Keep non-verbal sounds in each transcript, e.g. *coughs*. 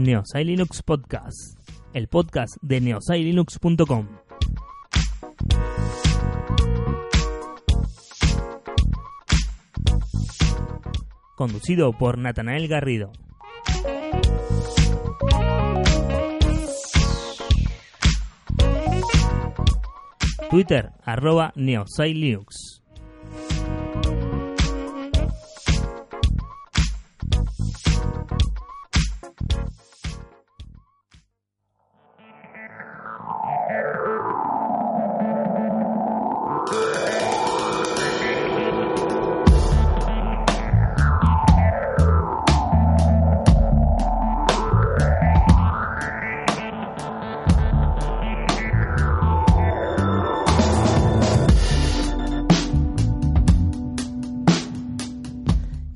Neosai Linux Podcast, el podcast de neosailinux.com. Conducido por Natanael Garrido. Twitter, arroba neosailinux.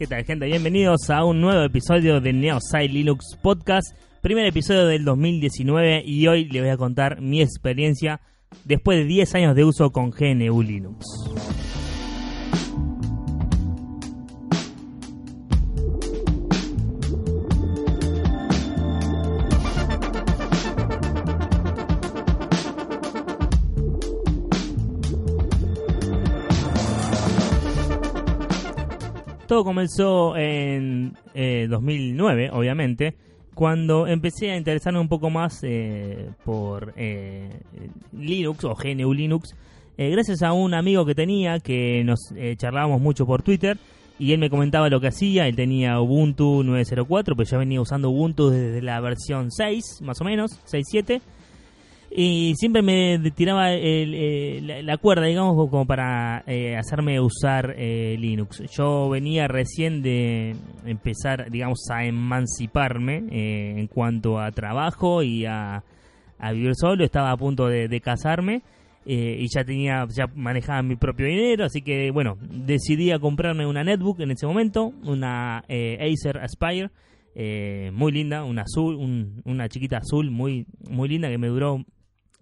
¿Qué tal, gente? Bienvenidos a un nuevo episodio de Neosai Linux Podcast, primer episodio del 2019 y hoy les voy a contar mi experiencia después de 10 años de uso con GNU Linux. Todo comenzó en eh, 2009, obviamente, cuando empecé a interesarme un poco más eh, por eh, Linux o GNU Linux, eh, gracias a un amigo que tenía que nos charlábamos mucho por Twitter y él me comentaba lo que hacía. Él tenía Ubuntu 904, pero yo venía usando Ubuntu desde la versión 6, más o menos, 6.7 y siempre me tiraba el, eh, la, cuerda, digamos, como para eh, hacerme usar eh, Linux. Yo venía recién de empezar, digamos, a emanciparme eh, en cuanto a trabajo y a, a vivir solo. Estaba a punto de, de casarme eh, y ya tenía, ya manejaba mi propio dinero, así que bueno, decidí a comprarme una netbook en ese momento, una eh, Acer Aspire. Eh, muy linda, una azul, un- una chiquita azul muy muy linda que me duró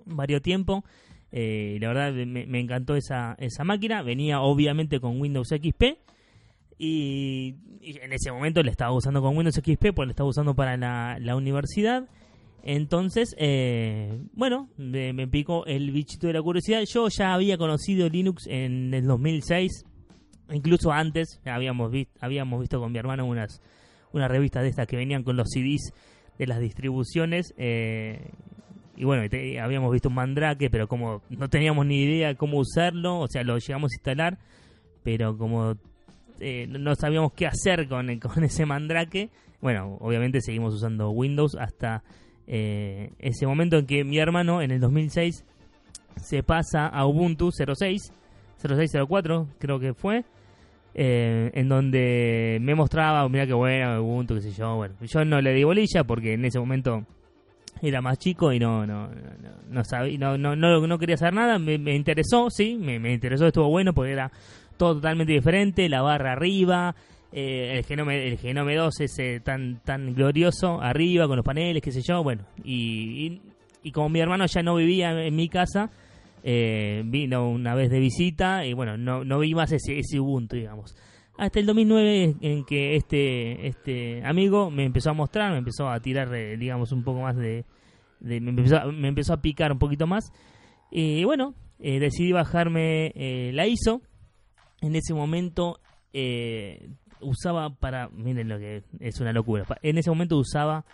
varios tiempo. Eh, la verdad me, encantó esa, esa máquina. Venía obviamente con Windows XP. Y, en ese momento le estaba usando con Windows XP, pues le estaba usando para la, la universidad. Entonces, eh, bueno, me, picó el bichito de la curiosidad. Yo ya había conocido Linux en el 2006, incluso antes. Habíamos, vi- habíamos visto con mi hermano unas, unas revistas de estas que venían con los CDs de las distribuciones. eh, y bueno, habíamos visto un Mandrake, pero como no teníamos ni idea cómo usarlo, o sea, lo llegamos a instalar, pero como eh, no- sabíamos qué hacer con, *laughs* con ese Mandrake, bueno, obviamente seguimos usando Windows hasta eh, ese momento en que mi hermano en el 2006 se pasa a Ubuntu 06, 0604 creo que fue, eh, en donde me mostraba, mira qué bueno Ubuntu, qué sé yo, bueno, yo no le di bolilla porque en ese momento era más chico y no no no, no, sabía no, no, no, no quería hacer nada me, interesó sí me, me interesó estuvo bueno porque era todo totalmente diferente la barra arriba eh, el genome el genome 2 ese tan tan glorioso arriba con los paneles qué sé yo bueno y, y, y como mi hermano ya no vivía en mi casa eh, vino una vez de visita y bueno no no vi más ese ese Ubuntu digamos. Hasta el 2009 en que este este amigo me empezó a mostrar, me empezó a tirar, eh, digamos, un poco más de... de- me, empezó, a- me empezó a picar un poquito más. Y bueno, eh, decidí bajarme eh, la ISO. En ese momento eh, usaba para... Miren lo que es una locura. En ese momento usaba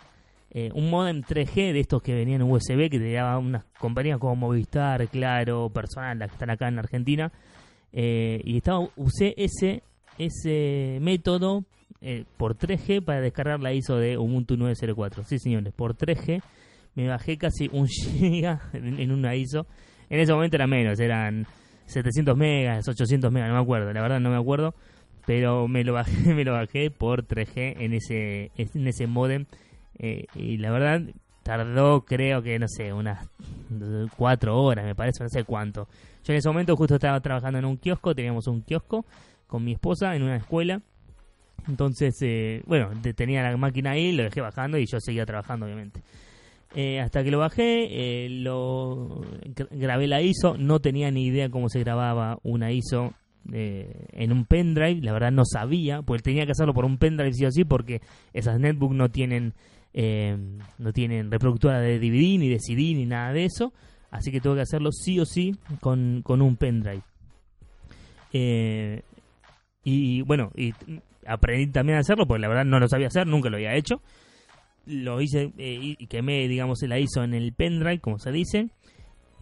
eh, un modem 3G de estos que venían en USB, que te daba unas compañías como Movistar, Claro, Personal, las que están acá en Argentina. Eh, y estaba usé ese ese método eh, por 3G para descargar la ISO de Ubuntu 9.04. Sí, señores, por 3G me bajé casi un *laughs* giga en, una ISO. En ese momento era menos, eran 700 megas, 800 megas, no me acuerdo, la verdad no me acuerdo. Pero me lo bajé, *laughs* me lo bajé por 3G en ese, en ese modem. Eh, y la verdad tardó creo que, no sé, unas 4 horas, me parece, no sé cuánto. Yo en ese momento justo estaba trabajando en un kiosco, teníamos un kiosco con mi esposa en una escuela. Entonces, eh, bueno, tenía la máquina ahí, lo dejé bajando y yo seguía trabajando, obviamente. Eh, hasta que lo bajé, eh, lo grabé la ISO, no tenía ni idea cómo se grababa una ISO en un pendrive, la verdad no sabía, porque tenía que hacerlo por un pendrive sí o sí, porque esas netbooks no tienen no tienen reproductora de DVD ni de CD ni nada de eso, así que tuve que hacerlo sí o sí con, con un pendrive. y bueno, y aprendí también a hacerlo, porque la verdad no lo sabía hacer, nunca lo había hecho lo hice eh, y quemé, digamos, la hizo en el pendrive, como se dice.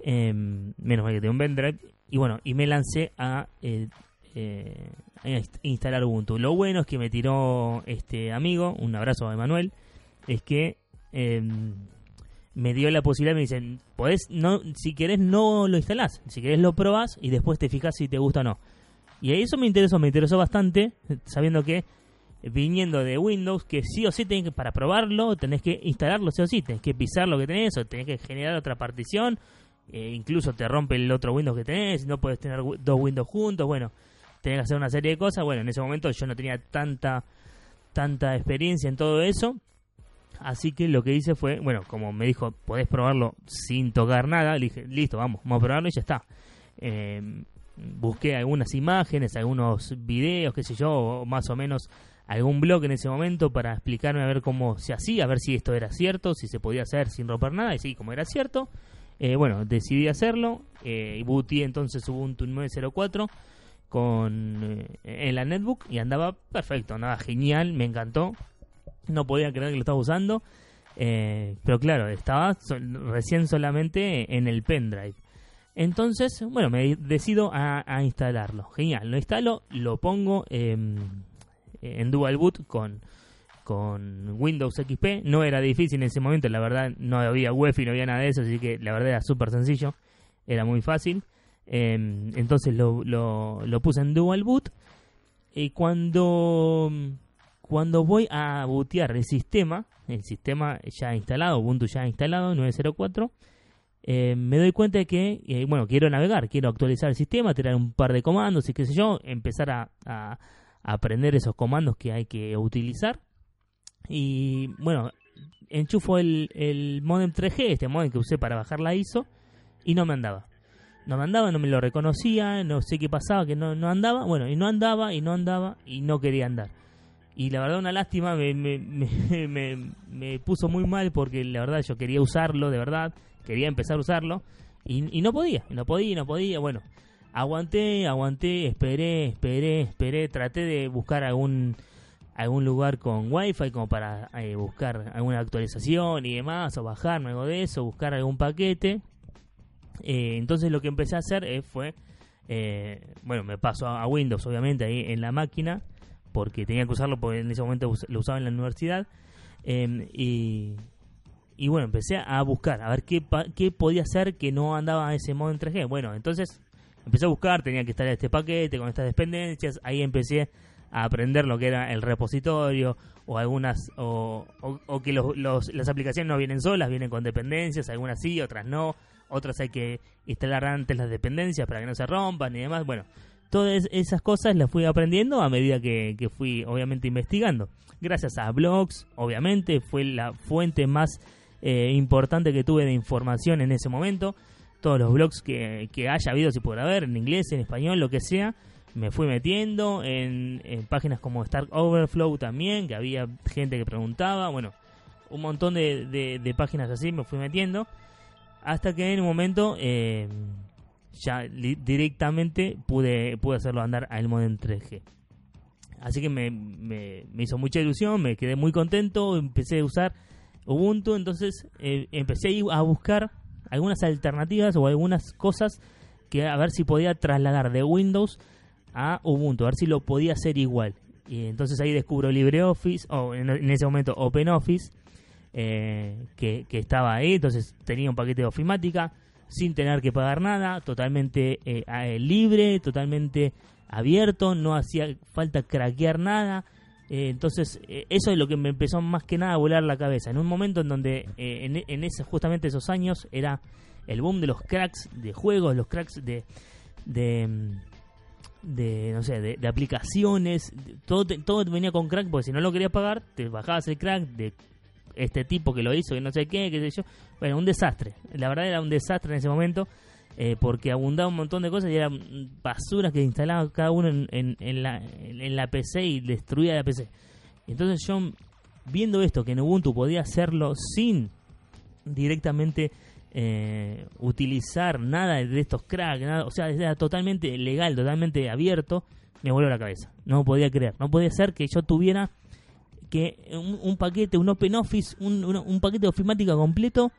Em, menos mal que tengo un pendrive. Y bueno, y me lancé a, eh, eh, instalar Ubuntu. Lo bueno es que me tiró este amigo, un abrazo a Emanuel, es que em, me dio la posibilidad, me dicen, podés, no, si querés no lo instalás, si querés lo probás y después te fijas si te gusta o no. Y eso me interesó, me interesó bastante, sabiendo que viniendo de Windows que sí o sí tenés que, para probarlo tenés que instalarlo sí o sí, tenés que pisar lo que tenés o tenés que generar otra partición, eh, incluso te rompe el otro Windows que tenés, no puedes tener dos Windows juntos, bueno, tenés que hacer una serie de cosas, bueno, en ese momento yo no tenía tanta tanta experiencia en todo eso, así que lo que hice fue, bueno, como me dijo, podés probarlo sin tocar nada, le dije, listo, vamos, vamos a probarlo y ya está. Eh, busqué algunas imágenes, algunos videos, qué sé yo, más o menos algún blog en ese momento para explicarme a ver cómo se hacía, a ver si esto era cierto, si se podía hacer sin romper nada, y sí, como era cierto, eh, bueno, decidí hacerlo, eh, y booté entonces Ubuntu 904 con, eh, en la netbook y andaba perfecto, andaba genial, me encantó, no podía creer que lo estaba usando, eh, pero claro, estaba recién solamente en el pendrive. Entonces, bueno, me decido a, a, instalarlo. Genial, lo instalo, lo pongo en Dual Boot con, con Windows XP. No era difícil en ese momento, la verdad no había UEFI, no había nada de eso, así que la verdad era súper sencillo, era muy fácil. Em, entonces lo, lo, puse en Dual Boot y cuando, cuando voy a bootear el sistema, el sistema ya instalado, Ubuntu ya instalado, 904, eh, me doy cuenta de que, eh, bueno, quiero navegar, quiero actualizar el sistema, tirar un par de comandos y qué sé yo, empezar a, aprender esos comandos que hay que utilizar. Y bueno, enchufo el, el modem 3G, este modem que usé para bajar la ISO, y no me andaba. No me andaba, no me lo reconocía, no sé qué pasaba, que no, no andaba. Bueno, y no andaba, y no andaba, y no quería andar. Y la verdad, una lástima, me, me, me, *laughs* me, puso muy mal porque la verdad yo quería usarlo, de verdad, quería empezar a usarlo, y, y no podía, no podía, no podía. Bueno, aguanté, aguanté, esperé, esperé, esperé, traté de buscar algún algún lugar con wifi como para eh, buscar alguna actualización y demás o bajarme algo de eso, buscar algún paquete. Eh, entonces lo que empecé a hacer eh, fue, bueno, me paso a, Windows obviamente ahí en la máquina porque tenía que usarlo porque en ese momento lo usaba en la universidad em, y, y bueno, empecé a buscar, a ver qué, qué podía hacer que no andaba ese modo en 3G. Bueno, entonces empecé a buscar, tenía que estar este paquete con estas dependencias, ahí empecé a aprender lo que era el repositorio o algunas o, que los, las aplicaciones no vienen solas, vienen con dependencias, algunas sí, otras no, otras hay que instalar antes las dependencias para que no se rompan y demás. Bueno, todas esas cosas las fui aprendiendo a medida que, que fui obviamente investigando. Gracias a blogs, obviamente, fue la fuente más eh, importante que tuve de información en ese momento todos los blogs que, haya habido, si pudiera haber, en inglés, en español, lo que sea, me fui metiendo en, páginas como Stark Overflow también, que había gente que preguntaba, bueno, un montón de, páginas así me fui metiendo, hasta que en un momento eh, ya directamente pude, pude hacerlo andar al modem 3G. Así que me, me, hizo mucha ilusión, me quedé muy contento, empecé a usar Ubuntu, entonces eh, empecé a buscar algunas alternativas o algunas cosas que a ver si podía trasladar de Windows a Ubuntu, a ver si lo podía hacer igual. Y entonces ahí descubro LibreOffice, o en, ese momento OpenOffice, eh, que, que, estaba ahí, entonces tenía un paquete de ofimática sin tener que pagar nada, totalmente eh, libre, totalmente abierto, no hacía falta craquear nada. Eh, entonces, eh, eso es lo que me empezó más que nada a volar la cabeza. En un momento en donde, en, en ese, justamente esos años, era el boom de los cracks de juegos, los cracks de, de, de no sé, de, aplicaciones, todo, todo venía con crack, porque si no lo querías pagar, te bajabas el crack de este tipo que lo hizo, y no sé qué, qué sé yo. Bueno, un desastre. La verdad era un desastre en ese momento. Eh, porque abundaba un montón de cosas y eran basuras que instalaba cada uno en, en, la, en la PC y destruía la PC. Entonces yo, viendo esto, que en Ubuntu podía hacerlo sin directamente eh, utilizar nada de estos cracks, o sea, era totalmente legal, totalmente abierto, me volvió la cabeza. No podía creer, no podía ser que yo tuviera que un, paquete, un OpenOffice, un, un, paquete de ofimática completo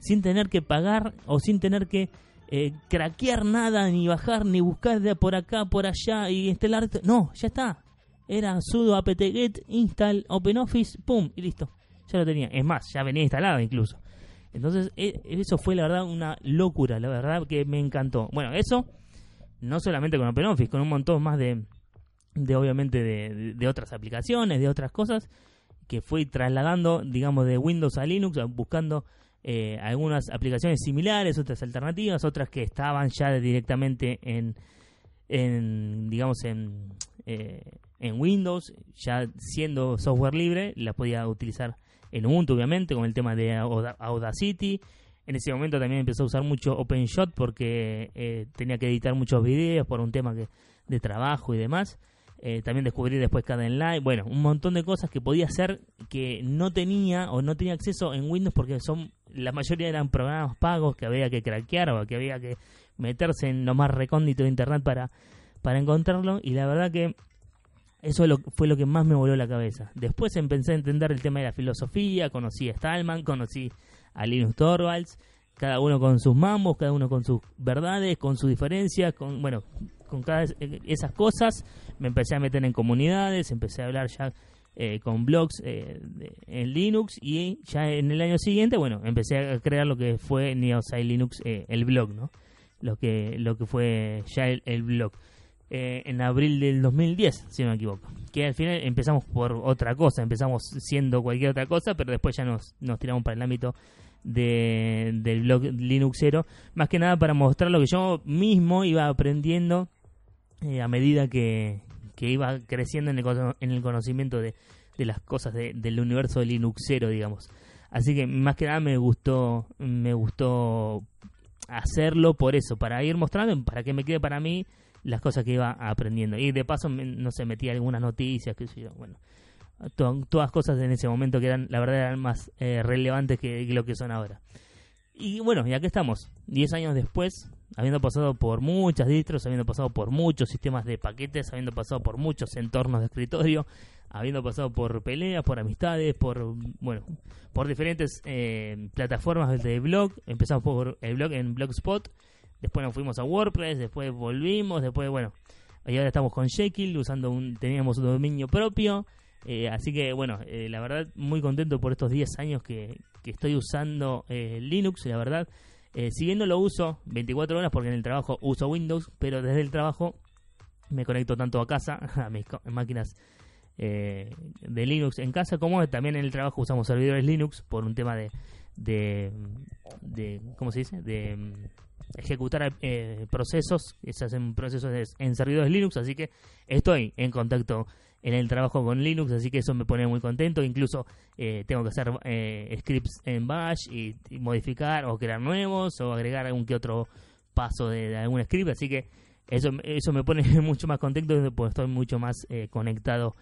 sin tener que pagar o sin tener que eh, craquear nada, ni bajar, ni buscar de por acá, por allá y instalar. No, ya está. Era sudo apt-get install OpenOffice, pum, y listo. Ya lo tenía. Es más, ya venía instalado incluso. Entonces, e, eso fue la verdad una locura, la verdad que me encantó. Bueno, eso no solamente con OpenOffice, con un montón más de, de obviamente de, otras aplicaciones, de otras cosas, que fui trasladando, digamos, de Windows a Linux, buscando eh, algunas aplicaciones similares, otras alternativas, otras que estaban ya directamente en, en digamos, en, eh, en Windows, ya siendo software libre, la podía utilizar en Ubuntu, obviamente, con el tema de Audacity. En ese momento también empezó a usar mucho OpenShot porque eh, tenía que editar muchos videos por un tema de trabajo y demás. Eh, también descubrí después cada Live, bueno, un montón de cosas que podía hacer que no tenía o no tenía acceso en Windows porque son la mayoría eran programas pagos que había que craquear o que había que meterse en lo más recóndito de internet para, para encontrarlo y la verdad que eso fue lo que más me voló la cabeza. Después empecé a entender el tema de la filosofía, conocí a Stallman, conocí a Linus Torvalds, cada uno con sus mambos, cada uno con sus verdades, con sus diferencias, con bueno, con cada esas cosas me empecé a meter en comunidades, empecé a hablar ya eh, con blogs eh, en Linux y ya en el año siguiente, bueno, empecé a crear lo que fue Neosite Linux, eh, el blog, ¿no? Lo que lo que fue ya el blog. Eh, en abril del 2010, si no me equivoco. Que al final empezamos por otra cosa, empezamos siendo cualquier otra cosa, pero después ya nos, nos tiramos para el ámbito de, del blog Linuxero, más que nada para mostrar lo que yo mismo iba aprendiendo eh, a medida que, que, iba creciendo en el, en el conocimiento de, las cosas del universo Linuxero, digamos. Así que más que nada me gustó, me gustó hacerlo por eso, para ir mostrando, para que me quede para mí las cosas que iba aprendiendo. Y de paso, no sé, metí algunas noticias, que yo, bueno, todas cosas en ese momento que eran, la verdad, eran más eh, relevantes que, lo que son ahora. Y bueno, y aquí estamos, 10 años después, habiendo pasado por muchas distros, habiendo pasado por muchos sistemas de paquetes, habiendo pasado por muchos entornos de escritorio, habiendo pasado por peleas, por amistades, por, bueno, por diferentes eh, plataformas de blog. Empezamos por el blog en Blogspot, después nos fuimos a WordPress, después volvimos, después, bueno, y ahora estamos con Jekyll, usando un, teníamos un dominio propio, eh, así que, bueno, eh, la verdad, muy contento por estos 10 años que, que estoy usando eh, Linux, la verdad. Si bien no lo uso 24 horas porque en el trabajo uso Windows, pero desde el trabajo me conecto tanto a casa, *laughs* a mis máquinas de Linux en casa, como también en el trabajo usamos servidores Linux por un tema de, de, de ¿cómo se dice? De ejecutar eh, procesos, se hacen procesos en servidores Linux, así que estoy en contacto en el trabajo con Linux, así que eso me pone muy contento. Incluso eh, tengo que hacer eh, scripts en Bash y, modificar o crear nuevos o agregar algún que otro paso de, algún script, así que eso, eso me pone *laughs* mucho más contento porque estoy mucho más conectado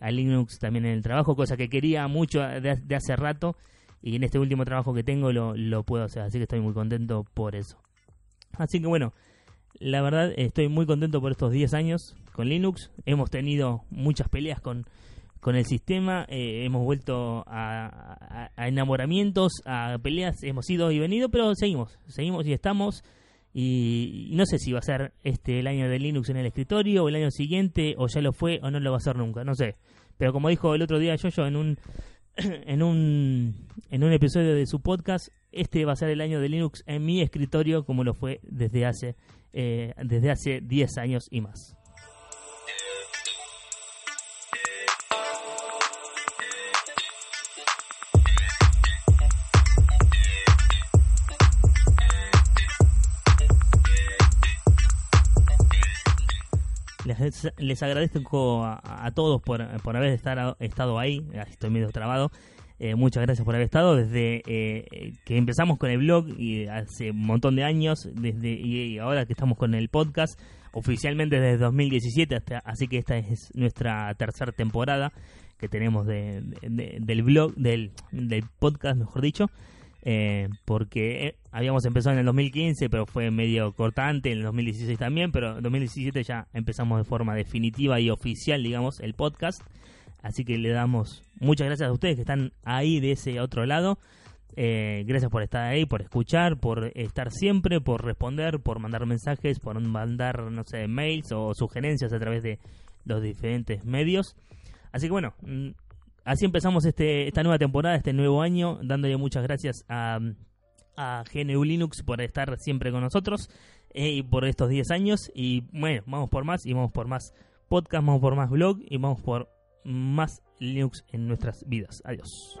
a Linux también en el trabajo, cosa que quería mucho de, de, hace rato y en este último trabajo que tengo lo, lo puedo hacer, así que estoy muy contento por eso. Así que bueno, la verdad estoy muy contento por estos 10 años con Linux. Hemos tenido muchas peleas con, con el sistema, eh, hemos vuelto a, enamoramientos, a peleas, hemos ido y venido, pero seguimos, seguimos y estamos. Y, no sé si va a ser este el año de Linux en el escritorio o el año siguiente o ya lo fue o no lo va a ser nunca, no sé. Pero como dijo el otro día yo en un *coughs* en un en un episodio de su podcast, este va a ser el año de Linux en mi escritorio como lo fue desde hace eh, desde hace 10 años y más. Les, agradezco a, todos por, haber estar, estado ahí. Estoy medio trabado. Eh, muchas gracias por haber estado desde eh, que empezamos con el blog y hace un montón de años desde y ahora que estamos con el podcast oficialmente desde 2017 hasta, así que esta es nuestra tercera temporada que tenemos de, del blog del, del podcast mejor dicho eh, porque eh, habíamos empezado en el 2015, pero fue medio cortante, en el 2016 también, pero en 2017 ya empezamos de forma definitiva y oficial, digamos, el podcast. Así que le damos muchas gracias a ustedes que están ahí de ese otro lado. Eh, gracias por estar ahí, por escuchar, por estar siempre, por responder, por mandar mensajes, por mandar, no sé, mails o sugerencias a través de los diferentes medios. Así que bueno, mm, así empezamos este, esta nueva temporada, este nuevo año, dándole muchas gracias a, a GNU Linux por estar siempre con nosotros eh, y por estos 10 años. Y bueno, vamos por más y vamos por más podcast, vamos por más blog y vamos por más Linux en nuestras vidas. Adiós.